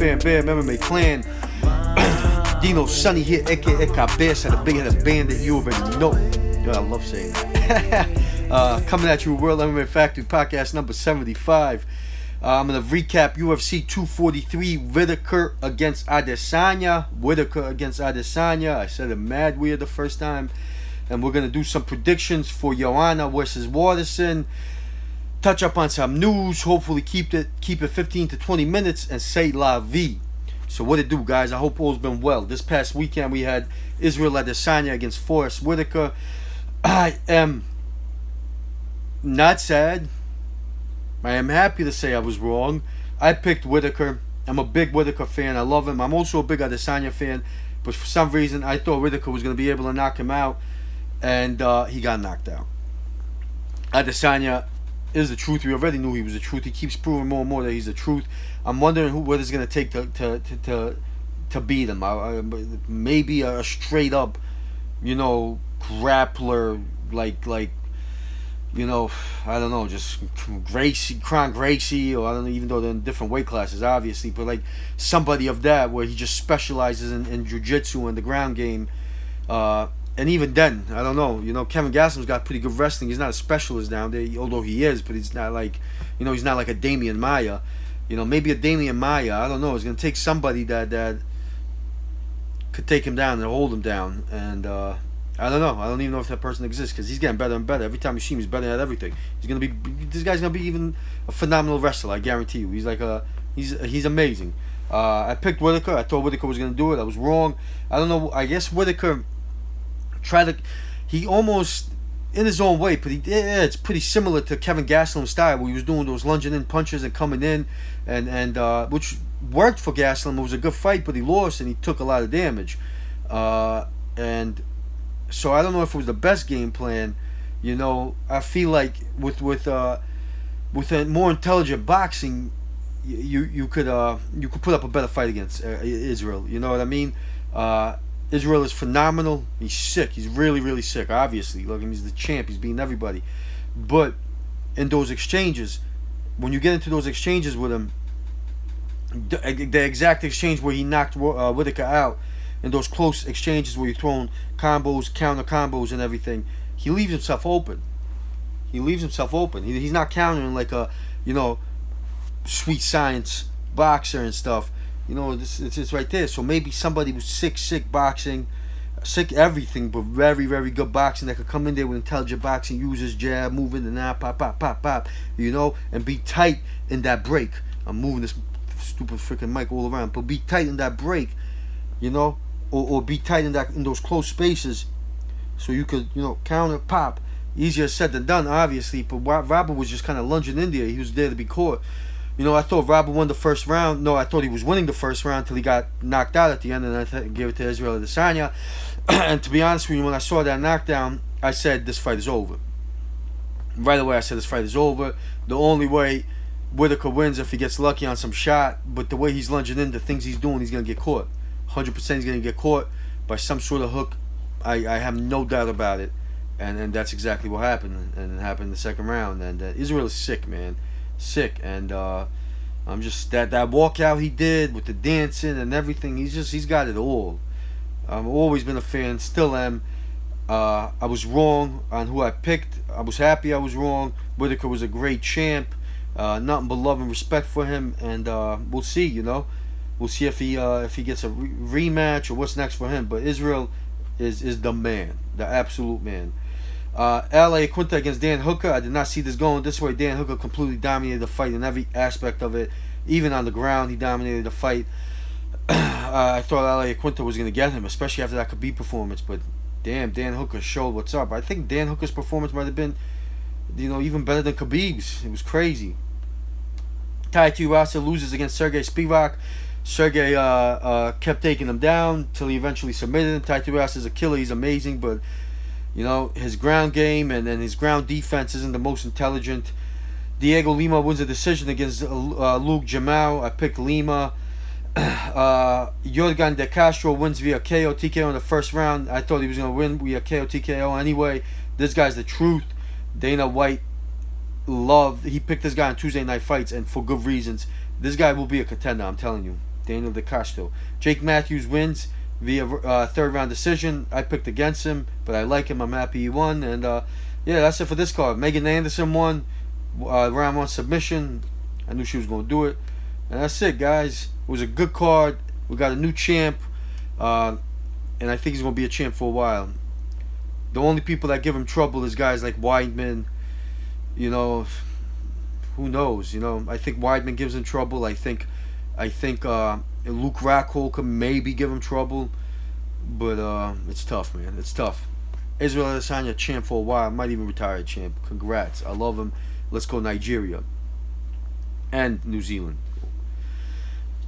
Fan Bear, MMA Clan? Dino Sunny here, aka Cabeza, the big headed bandit you already know. Yo, I love saying that. uh, coming at you, World MMA Factory Podcast number 75. Uh, I'm going to recap UFC 243 Whittaker against Adesanya. Whittaker against Adesanya. I said it mad weird the first time. And we're going to do some predictions for Joanna versus Waterson touch up on some news. Hopefully, keep it keep it 15 to 20 minutes and say la vie. So what it do, guys? I hope all's been well. This past weekend we had Israel Adesanya against Forrest Whitaker. I am not sad. I am happy to say I was wrong. I picked Whittaker. I'm a big Whittaker fan. I love him. I'm also a big Adesanya fan. But for some reason, I thought Whittaker was going to be able to knock him out. And uh, he got knocked out. Adesanya is the truth. We already knew he was the truth. He keeps proving more and more that he's the truth. I'm wondering who what it's gonna take to to to to, to beat him. I, I, maybe a straight up, you know, grappler like like. You know, I don't know, just Gracie, Kron Gracie, or I don't know, even though they're in different weight classes, obviously, but like somebody of that where he just specializes in, in jiu-jitsu and the ground game. Uh, and even then, I don't know. You know, Kevin Gastelum's got pretty good wrestling. He's not a specialist down there, although he is, but he's not like, you know, he's not like a Demian Maya. You know, maybe a Demian Maya. I don't know. It's gonna take somebody that that could take him down and hold him down. And uh, I don't know. I don't even know if that person exists because he's getting better and better. Every time you see him, he's better at everything. He's gonna be. This guy's gonna be even a phenomenal wrestler. I guarantee you. He's like a. He's he's amazing. Uh, I picked Whittaker. I thought Whittaker was gonna do it. I was wrong. I don't know. I guess Whittaker try to he almost in his own way, but he yeah, it's pretty similar to Kevin Gastelum's style where he was doing those lunging in punches and coming in and and uh, which worked for Gastelum. It was a good fight, but he lost and he took a lot of damage. Uh, and so I don't know if it was the best game plan. You know, I feel like with with uh, with a more intelligent boxing, you you could uh you could put up a better fight against uh, Israel. You know what I mean? Israel is phenomenal. He's sick. He's really, really sick. Obviously, look, he's the champ. He's beating everybody. But in those exchanges, when you get into those exchanges with him, the, the exact exchange where he knocked uh, Whittaker out, in those close exchanges where you're throwing combos, counter combos, and everything, he leaves himself open. He leaves himself open. He, he's not countering like a, you know, sweet science boxer and stuff you know, this it's, it's right there. So maybe somebody was sick, sick boxing, sick everything, but very, very good boxing that could come in there with intelligent boxing, use his jab, moving the now, pop, pop, pop, pop, you know, and be tight in that break. I'm moving this stupid freaking mic all around, but be tight in that break, you know, or, or be tight in that in those close spaces, so you could you know counter pop. Easier said than done, obviously. But Robert was just kind of lunging in there. He was there to be caught. You know, I thought Robert won the first round. No, I thought he was winning the first round until he got knocked out at the end, and I th- gave it to Israel Adesanya. and to be honest with you, when I saw that knockdown, I said this fight is over. Right away, I said this fight is over. The only way Whittaker wins if he gets lucky on some shot, but the way he's lunging in, the things he's doing, he's gonna get caught. 100% he's gonna get caught by some sort of hook. I, I have no doubt about it, and and that's exactly what happened, and it happened in the second round. And uh, Israel is sick, man sick. And uh, I'm just that that walkout he did with the dancing and everything. He's just he's got it all. I've always been a fan, still am. Uh, I was wrong on who I picked. I was happy I was wrong. Whittaker was a great champ. Uh, nothing but love and respect for him, and uh, we'll see. You know, we'll see if he uh, if he gets a re- rematch or what's next for him. But Israel is is the man, the absolute man. Uh, Al Iaquinta against Dan Hooker. I did not see this going this way. Dan Hooker completely dominated the fight in every aspect of it. Even on the ground, he dominated the fight. uh, I thought Al Iaquinta was going to get him, especially after that Khabib performance. But damn, Dan Hooker showed what's up. I think Dan Hooker's performance might have been, you know, even better than Khabib's. It was crazy. Tai Tuivasa loses against Sergey Spivak. Sergey uh, uh, kept taking him down till he eventually submitted him. Tai Tuivasa is a killer. He's amazing, but you know, his ground game and, and his ground defense isn't the most intelligent. Dhiego Lima wins a decision against uh, Luke Jumeau. I picked Lima. Uh, De Castro wins via KO TKO in the first round. I thought he was going to win via KO TKO anyway. This guy's the truth. Dana White loved. He picked this guy on Tuesday night fights, and for good reasons. This guy will be a contender. I'm telling you. Daniel De Castro. Jake Matthews wins via uh, third round decision. I picked against him, but I like him. I'm happy he won. And uh, yeah, that's it for this card. Megan Anderson won uh, round one submission. I knew she was going to do it. And that's it, guys. It was a good card. We got a new champ. Uh, and I think he's going to be a champ for a while. The only people that give him trouble is guys like Weidman. You know, who knows? You know, I think Weidman gives him trouble. I think, I think uh, Luke Rockhold could maybe give him trouble, but uh, it's tough, man. It's tough. Israel Adesanya champ for a while. Might even retire champ. Congrats. I love him. Let's go Nigeria and New Zealand.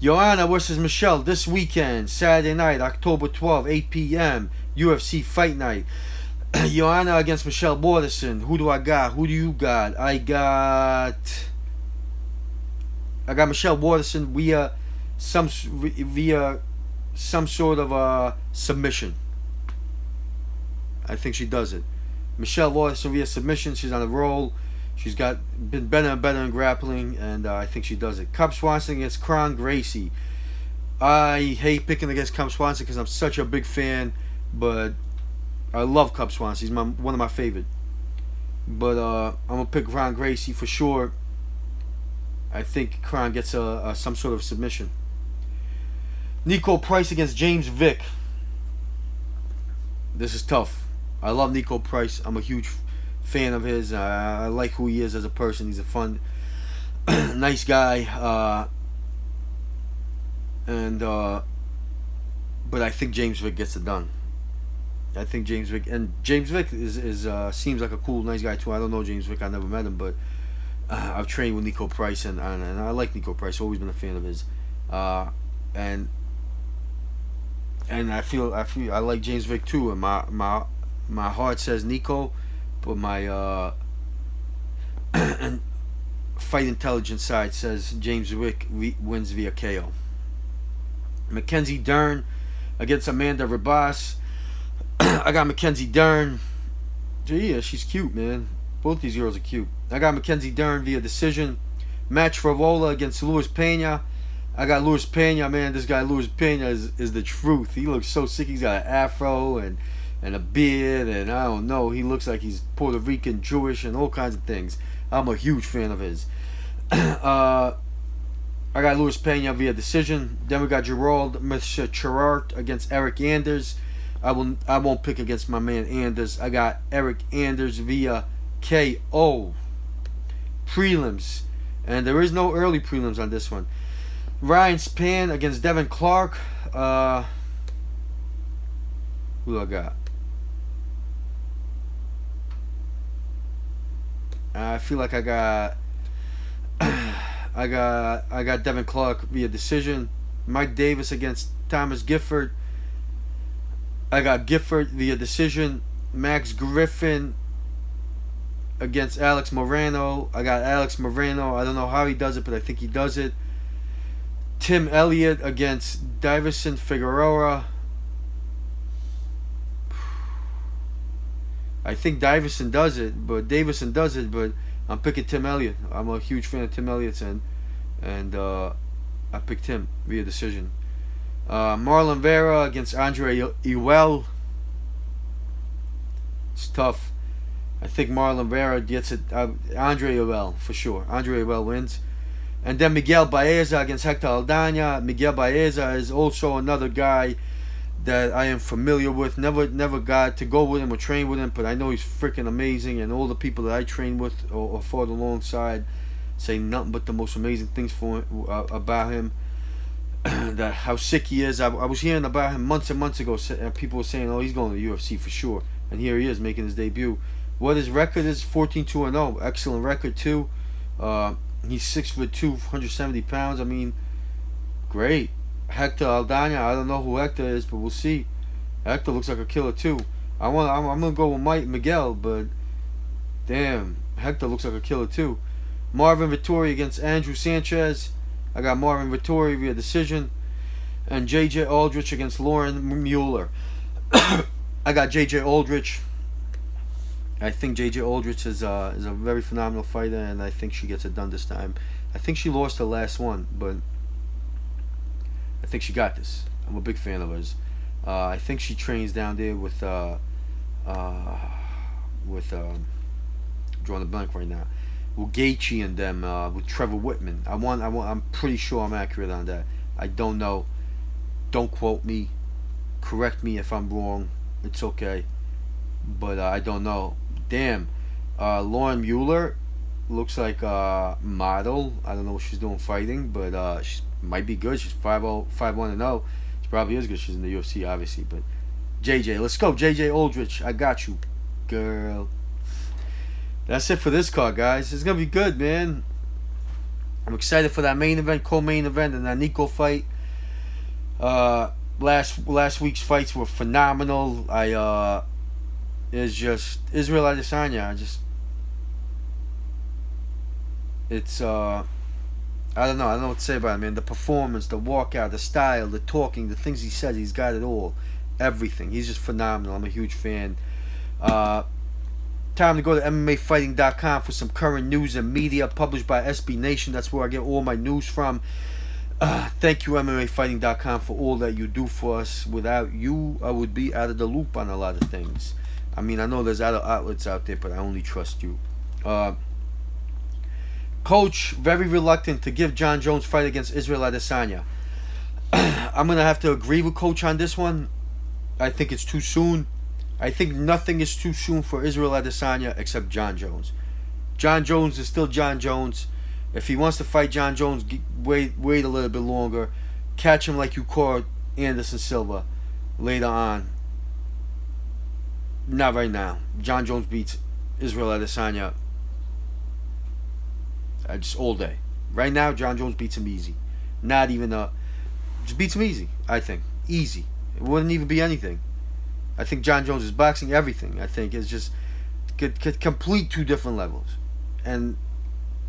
Joanna versus Michelle this weekend, Saturday night, October 12, 8 p.m. UFC Fight Night. Joanna against Michelle Waterson. Who do I got? Who do you got? I got. I got Michelle Waterson via some via some sort of a submission. I think she does it. Michelle Waterson via submission. She's on a roll. She's got been better and better in grappling, and uh, I think she does it. Cub Swanson against Kron Gracie. I hate picking against Cub Swanson because I'm such a big fan, but I love Cub Swanson. He's my one of my favorite. But uh, I'm gonna pick Kron Gracie for sure. I think Kron gets a, a, some sort of submission. Niko Price against James Vick. This is tough. I love Niko Price. I'm a huge fan of his. Uh, I like who he is as a person. He's a fun, nice guy. Uh, and uh, but I think James Vick gets it done. I think James Vick and James Vick is is uh, seems like a cool, nice guy too. I don't know James Vick. I never met him, but uh, I've trained with Niko Price and, and, and I like Niko Price. Always been a fan of his, uh, and and I feel I feel I like James Vick too. And my my my heart says Niko, but my uh, and fight intelligence side says James Vick wins via KO. Mackenzie Dern against Amanda Ribas. I got Mackenzie Dern. Yeah, she's cute, man. Both these girls are cute. I got Mackenzie Dern via decision. Matt Frevola against Luis Pena. I got Luis Pena, man. This guy Luis Pena is, is the truth. He looks so sick. He's got an afro and and a beard, and I don't know. He looks like he's Puerto Rican, Jewish, and all kinds of things. I'm a huge fan of his. uh, I got Luis Pena via decision. Then we got Gerald Meerschaert against Eric Anders. I will I won't pick against my man Anders. I got Eric Anders via KO. Prelims. And there is no early prelims on this one. Ryan Spann against Devin Clark. Uh, who I got? I feel like I got I got I got Devin Clark via decision. Mike Davis against Thomas Gifford. I got Gifford via decision. Max Griffin against Alex Morono. I got Alex Morono. I don't know how he does it, but I think he does it. Tim Elliott against Deiveson Figueiredo. I think Deiveson does it, but Deiveson does it, but I'm picking Tim Elliott. I'm a huge fan of Tim Elliott's, and and uh, I picked him via decision. Uh, Marlon Vera against Andre Ewell. It's tough. I think Marlon Vera gets it. Uh, Andre Ewell for sure. Andre Ewell wins. And then Miguel Baeza against Hector Aldana. Miguel Baeza is also another guy that I am familiar with. Never never got to go with him or train with him, but I know he's freaking amazing. And all the people that I train with or, or fought alongside say nothing but the most amazing things for uh, about him. that how sick he is. I, I was hearing about him months and months ago, and people were saying, "Oh, he's going to the UFC for sure." And here he is making his debut. What his record is 14 2 0. Excellent record, too. Uh, he's 6 foot 2, 170 pounds. I mean, great. Hector Aldana. I don't know who Hector is, but we'll see. Hector looks like a killer too. I want. I'm, I'm gonna go with Mike Miguel, but damn, Hector looks like a killer too. Marvin Vettori against Andrew Sanchez. I got Marvin Vettori via decision, and J.J. Aldrich against Lauren Mueller. I got J.J. Aldrich. I think J.J. Aldrich is uh, is a very phenomenal fighter, and I think she gets it done this time. I think she lost her last one, but I think she got this. I'm a big fan of hers. Uh, I think she trains down there with uh, uh, with um, drawing a blank right now. With Gaethje and them uh, with Trevor Wittman. I want I want I'm pretty sure I'm accurate on that. I don't know. Don't quote me. Correct me if I'm wrong. It's okay. But uh, I don't know. Damn. Uh, Lauren Mueller looks like a model. I don't know what she's doing fighting, but uh, she might be good. She's 5 5 1 0. She probably is good. She's in the UFC, obviously. But JJ, let's go. JJ Aldrich, I got you, girl. That's it for this card, guys. It's going to be good, man. I'm excited for that main event, co-main event, and that Niko fight. Uh, last last week's fights were phenomenal. I uh, is just Israel Adesanya. I just it's uh I don't know. I don't know what to say about him, man. The performance, the walkout, the style, the talking, the things he says, he's got it all. Everything. He's just phenomenal. I'm a huge fan. Uh, time to go to MMAfighting.com for some current news and media published by SB Nation. That's where I get all my news from. Uh, thank you, MMAfighting.com, for all that you do for us. Without you, I would be out of the loop on a lot of things. I mean, I know there's other outlets out there, but I only trust you. Uh, Coach very reluctant to give Jon Jones fight against Israel Adesanya. I'm gonna have to agree with Coach on this one. I think it's too soon. I think nothing is too soon for Israel Adesanya except Jon Jones. Jon Jones is still Jon Jones. If he wants to fight Jon Jones, wait wait a little bit longer. Catch him like you caught Anderson Silva later on. Not right now. Jon Jones beats Israel Adesanya uh, just all day. Right now, Jon Jones beats him easy. Not even a. Just beats him easy, I think. Easy. It wouldn't even be anything. I think Jon Jones is boxing everything. I think it's just could, could complete two different levels. And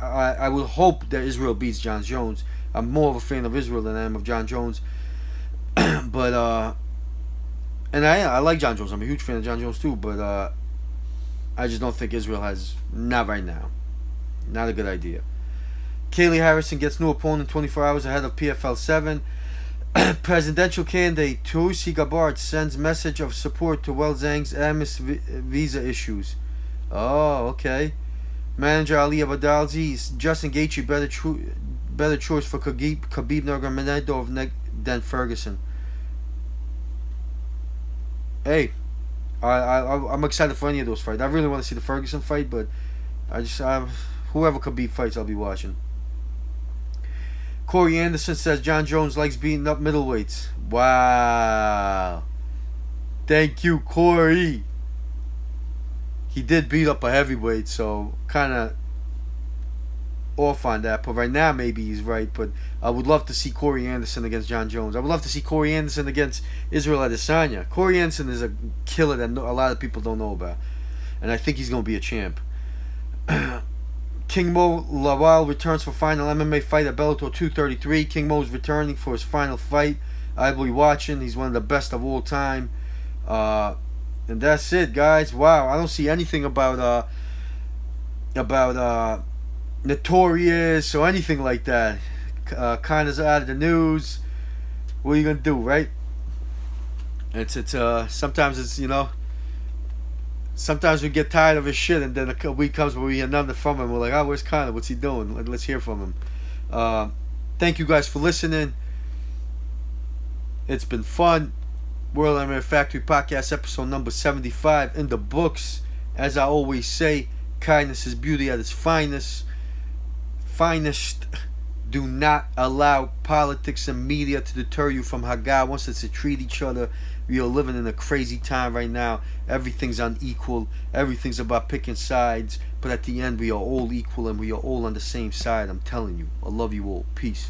I, I would hope that Israel beats Jon Jones. I'm more of a fan of Israel than I am of Jon Jones. but, uh, and I, I like Jon Jones. I'm a huge fan of Jon Jones too. But uh, I just don't think Israel has, not right now. Not a good idea. Kayla Harrison gets new opponent 24 hours ahead of PFL 7. Presidential candidate Tulsi Gabbard sends message of support to AMIS visa issues. Oh, okay. Manager Ali Abdelaziz, Justin Gaethje better cho- better choice for Khabib, Khabib Nurmagomedov than Ferguson. Hey, I, I I'm excited for any of those fights. I really want to see the Ferguson fight, but I just I whoever Khabib fights, I'll be watching. Corey Anderson says Jon Jones likes beating up middleweights. Wow. Thank you, Corey. He did beat up a heavyweight, so kind of off on that. But right now, maybe he's right. But I would love to see Corey Anderson against Jon Jones. I would love to see Corey Anderson against Israel Adesanya. Corey Anderson is a killer that a lot of people don't know about. And I think he's going to be a champ. King Mo Lawal returns for final MMA fight at Bellator 233. King Mo is returning for his final fight. I will be watching. He's one of the best of all time. Uh, and that's it, guys. Wow, I don't see anything about uh, about uh, Notorious or anything like that. Uh, kind of out of the news. What are you gonna do, right? It's it's uh sometimes it's you know sometimes we get tired of his shit, and then a week comes where we hear nothing from him. We're like, oh, where's Conor? What's he doing? Let, us hear from him. Uh, thank you guys for listening. It's been fun. World MMA Factory Podcast, episode number 75 in the books. As I always say, kindness is beauty at its finest. Finest. Do not allow politics and media to deter you from how God wants us to treat each other we are living in a crazy time right now. Everything's unequal. Everything's about picking sides. But at the end, we are all equal and we are all on the same side. I'm telling you. I love you all. Peace.